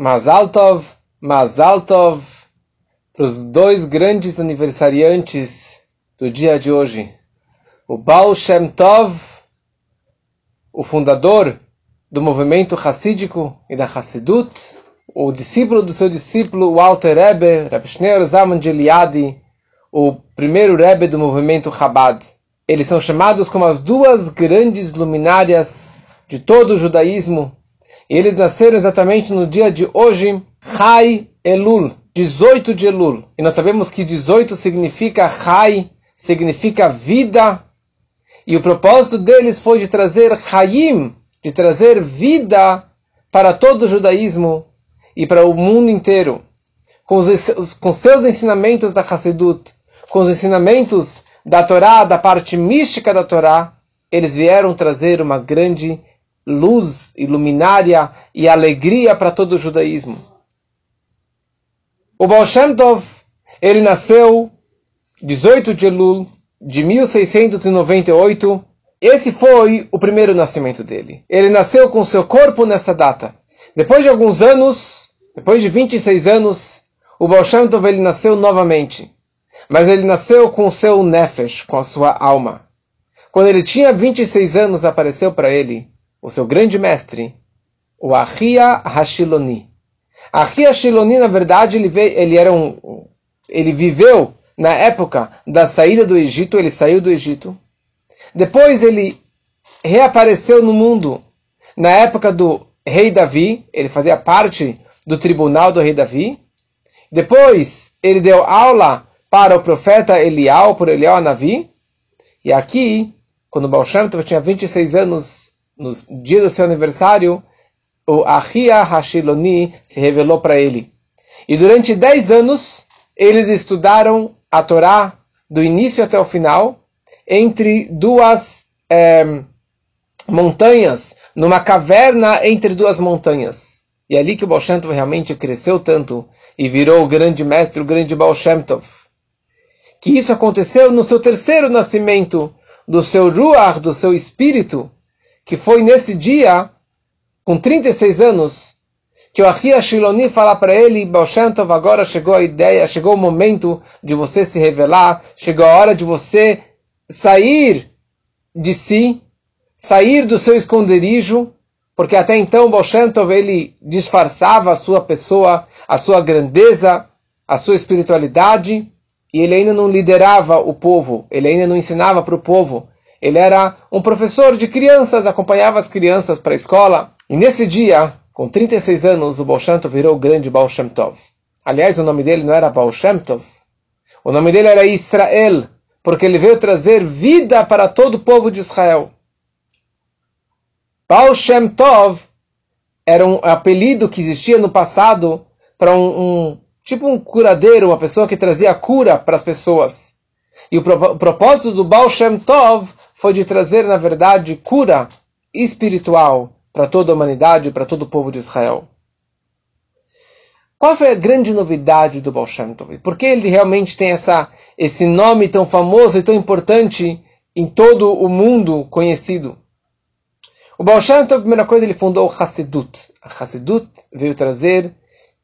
Mazal Tov, Mazal Tov, para os dois grandes aniversariantes do dia de hoje. O Baal Shem Tov, o fundador do movimento Hassídico e da Hassidut, o discípulo do seu discípulo, o Alter Rebbe, Reb Shneur Zaman de Eliade, o primeiro Rebbe do movimento Chabad. Eles são chamados como as duas grandes luminárias de todo o judaísmo. E eles nasceram exatamente no dia de hoje, Chai Elul, 18 de Elul. E nós sabemos que 18 significa Chai, significa vida. E o propósito deles foi de trazer Chaim, de trazer vida para todo o judaísmo e para o mundo inteiro. Com, os, com seus ensinamentos da Hassedut, com os ensinamentos da Torá, da parte mística da Torá, eles vieram trazer uma grande luz iluminária e alegria para todo o judaísmo. O Baal Shem Tov, ele nasceu 18 de Elul de 1698. Esse foi o primeiro nascimento dele. Ele nasceu com seu corpo nessa data. Depois de alguns anos, depois de 26 anos, o Baal Shem Tov ele nasceu novamente. Mas ele nasceu com o seu nefesh, com a sua alma. Quando ele tinha 26 anos, apareceu para ele o seu grande mestre, o Ahia Hashiloni. Ahia Hashiloni, na verdade, ele, veio, ele era um, ele viveu na época da saída do Egito, ele saiu do Egito. Depois ele reapareceu no mundo na época do rei Davi, ele fazia parte do tribunal do rei Davi. Depois ele deu aula para o profeta Elial, por Elial Navi. E aqui, quando Baal Shem tinha 26 anos, no dia do seu aniversário, o Ahia Hashiloni se revelou para ele. E durante 10 anos, eles estudaram a Torá do início até o final, entre duas é, montanhas, numa caverna entre duas montanhas. E é ali que o Baal Shem Tov realmente cresceu tanto e virou o grande mestre, o grande Baal Shem Tov que isso aconteceu no seu terceiro nascimento do seu Ruach, do seu espírito, que foi nesse dia, com 36 anos, que o Ahia Shiloni fala para ele, Baal agora chegou a ideia, chegou o momento de você se revelar, chegou a hora de você sair de si, sair do seu esconderijo, porque até então Baal ele disfarçava a sua pessoa, a sua grandeza, a sua espiritualidade, e ele ainda não liderava o povo, ele ainda não ensinava para o povo. Ele era um professor de crianças, acompanhava as crianças para a escola. E nesse dia, com 36 anos, o Baal Shem Tov virou o grande Baal Shem Tov. Aliás, o nome dele não era Baal Shem Tov. O nome dele era Israel, porque ele veio trazer vida para todo o povo de Israel. Baal Shem Tov era um apelido que existia no passado para um, um tipo um curadeiro, uma pessoa que trazia cura para as pessoas. E o, pro, o propósito do Baal Shem Tov foi de trazer, na verdade, cura espiritual para toda a humanidade, para todo o povo de Israel. Qual foi a grande novidade do Baal Shem Tov? Por que ele realmente tem essa, esse nome tão famoso e tão importante em todo o mundo conhecido? O Baal Shem Tov, a primeira coisa, ele fundou o Hassidut. A Hassidut veio trazer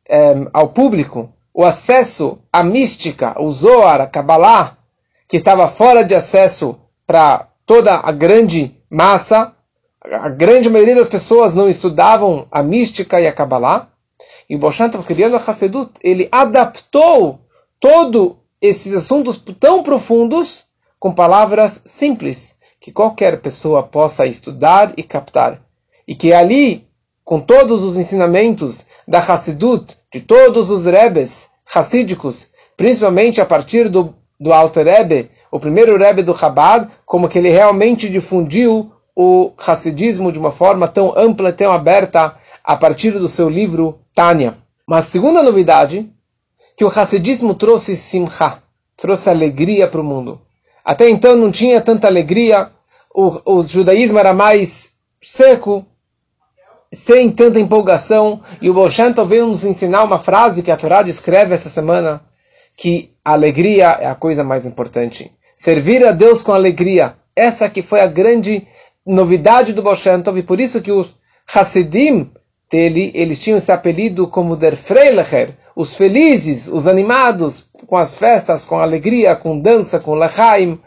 um, ao público o acesso à mística, o Zohar, a Kabbalah, que estava fora de acesso para toda a grande massa, a grande maioria das pessoas não estudavam a mística e a Kabbalah, e o Boshan estava criando a Hassedut, ele adaptou todos esses assuntos tão profundos com palavras simples, que qualquer pessoa possa estudar e captar. E que ali com todos os ensinamentos da Hassidut, de todos os Rebes hassídicos, principalmente a partir do, do Alter Rebbe, o primeiro Rebbe do Chabad, como que ele realmente difundiu o Hassidismo de uma forma tão ampla, tão aberta, a partir do seu livro Tânia. Mas a segunda novidade, que o Hassidismo trouxe simcha, trouxe alegria para o mundo. Até então não tinha tanta alegria, o, o judaísmo era mais seco, sem tanta empolgação. E o Bolshanto veio nos ensinar uma frase que a Torá descreve essa semana, que a alegria é a coisa mais importante. Servir a Deus com alegria. Essa que foi a grande novidade do Bolshanto, e por isso que os Hasidim dele, eles tinham esse apelido como Der Freilecher, os felizes, os animados, com as festas, com alegria, com dança, com Lechaim.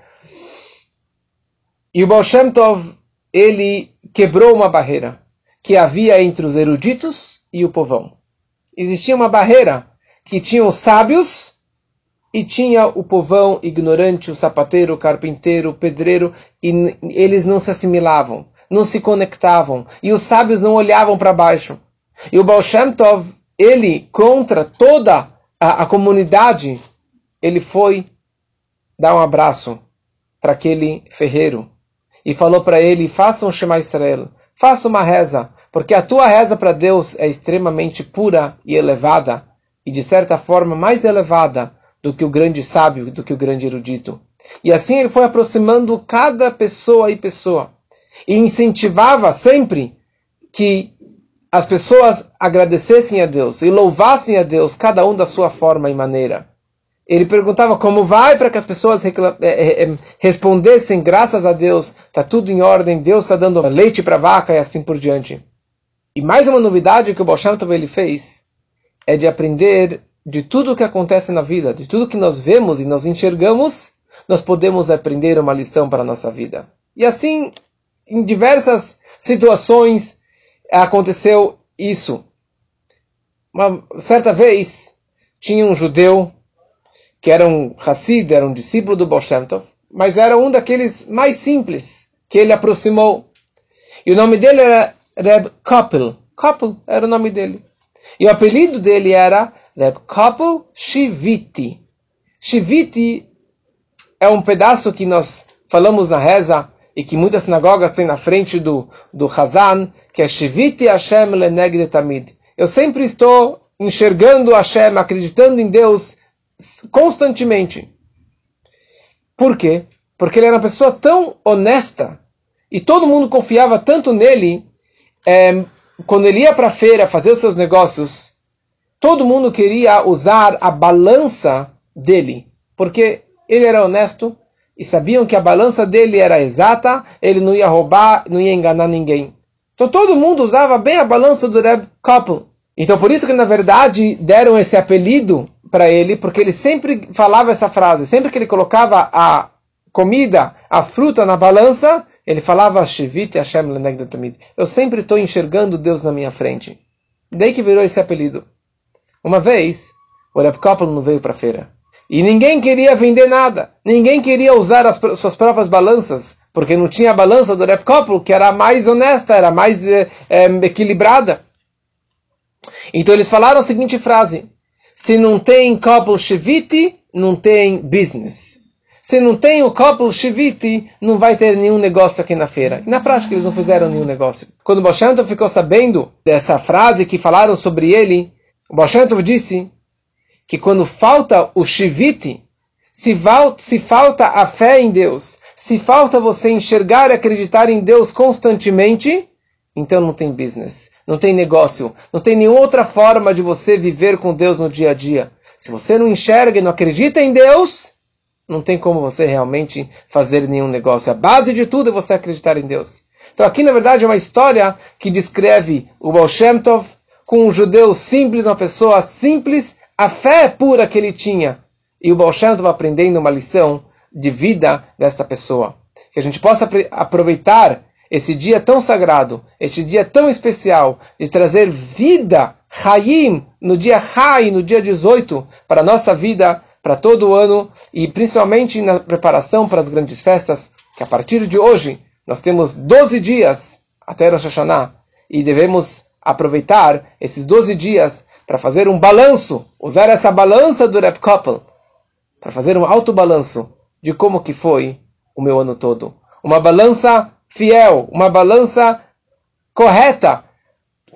E o Baal Shem Tov, ele quebrou uma barreira que havia entre os eruditos e o povão. Existia uma barreira que tinha os sábios e tinha o povão ignorante, o sapateiro, o carpinteiro, o pedreiro, e eles não se assimilavam, não se conectavam, e os sábios não olhavam para baixo. E o Baal Shem Tov, ele, contra toda a, a comunidade, ele foi dar um abraço para aquele ferreiro e falou para ele: faça um Shema Israel, faça uma reza, porque a tua reza para Deus é extremamente pura e elevada, e de certa forma mais elevada do que o grande sábio, do que o grande erudito. E assim ele foi aproximando cada pessoa e pessoa, e incentivava sempre que as pessoas agradecessem a Deus e louvassem a Deus, cada um da sua forma e maneira. Ele perguntava como vai para que as pessoas é, é, é, respondessem, graças a Deus, está tudo em ordem, Deus está dando leite para a vaca e assim por diante. E mais uma novidade que o Baal ele fez é de aprender de tudo o que acontece na vida, de tudo que nós vemos e nós enxergamos, nós podemos aprender uma lição para a nossa vida. E assim, em diversas situações, aconteceu isso. Uma certa vez, tinha um judeu que era um Hassid, era um discípulo do Baal Tov, mas era um daqueles mais simples que ele aproximou. E o nome dele era Reb Koppel. Koppel era o nome dele. E o apelido dele era Reb Koppel Shiviti. Shiviti é um pedaço que nós falamos na reza e que muitas sinagogas têm na frente do, do Hazan, que é Shiviti Hashem Lenegde Tamid. Eu sempre estou enxergando Hashem, acreditando em Deus constantemente. Por quê? Porque ele era uma pessoa tão honesta e todo mundo confiava tanto nele. É, quando ele ia para a feira fazer os seus negócios, todo mundo queria usar a balança dele, porque ele era honesto e sabiam que a balança dele era exata, ele não ia roubar, não ia enganar ninguém. Então todo mundo usava bem a balança do Reb Koppel. Então por isso que na verdade deram esse apelido para ele, porque ele sempre falava essa frase, sempre que ele colocava a comida, a fruta na balança, ele falava Shivit Hashem Lenegdatamid. Eu sempre estou enxergando Deus na minha frente. Daí que virou esse apelido. Uma vez, o Reb não veio para a feira. E ninguém queria vender nada. Ninguém queria usar as suas próprias balanças. Porque não tinha a balança do Reb que era mais honesta, era mais é, é, equilibrada. Então eles falaram a seguinte frase. Se não tem couple shiviti, não tem business. Se não tem o couple shiviti, não vai ter nenhum negócio aqui na feira. E na prática eles não fizeram nenhum negócio. Quando Boshanto ficou sabendo dessa frase que falaram sobre ele, o Boshanto disse que quando falta o shiviti, se, se falta a fé em Deus, se falta você enxergar e acreditar em Deus constantemente, então não tem business, não tem negócio, não tem nenhuma outra forma de você viver com Deus no dia a dia. Se você não enxerga e não acredita em Deus, não tem como você realmente fazer nenhum negócio. A base de tudo é você acreditar em Deus. Então aqui na verdade é uma história que descreve o Baal Shem Tov com um judeu simples, uma pessoa simples, a fé pura que ele tinha. E o Baal Tov aprendendo uma lição de vida desta pessoa. Que a gente possa aproveitar esse dia tão sagrado, este dia tão especial, de trazer vida, Hayim, no dia Hay, no dia 18, para a nossa vida, para todo o ano, e principalmente na preparação para as grandes festas, que a partir de hoje nós temos 12 dias até Rosh Hashanah, e devemos aproveitar esses 12 dias para fazer um balanço, usar essa balança do Rep Couple, para fazer um alto balanço de como que foi o meu ano todo. Uma balança fiel, uma balança correta.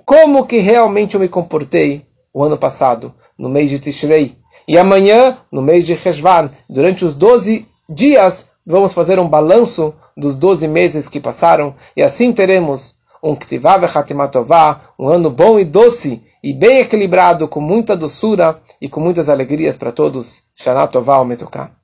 Como que realmente eu me comportei o ano passado, no mês de Tishrei. E amanhã, no mês de Heshvan, durante os 12 dias, vamos fazer um balanço dos 12 meses que passaram. E assim teremos um Ktivá Vechatimatová, um ano bom e doce, e bem equilibrado, com muita doçura e com muitas alegrias para todos. Shana Tová Metuká.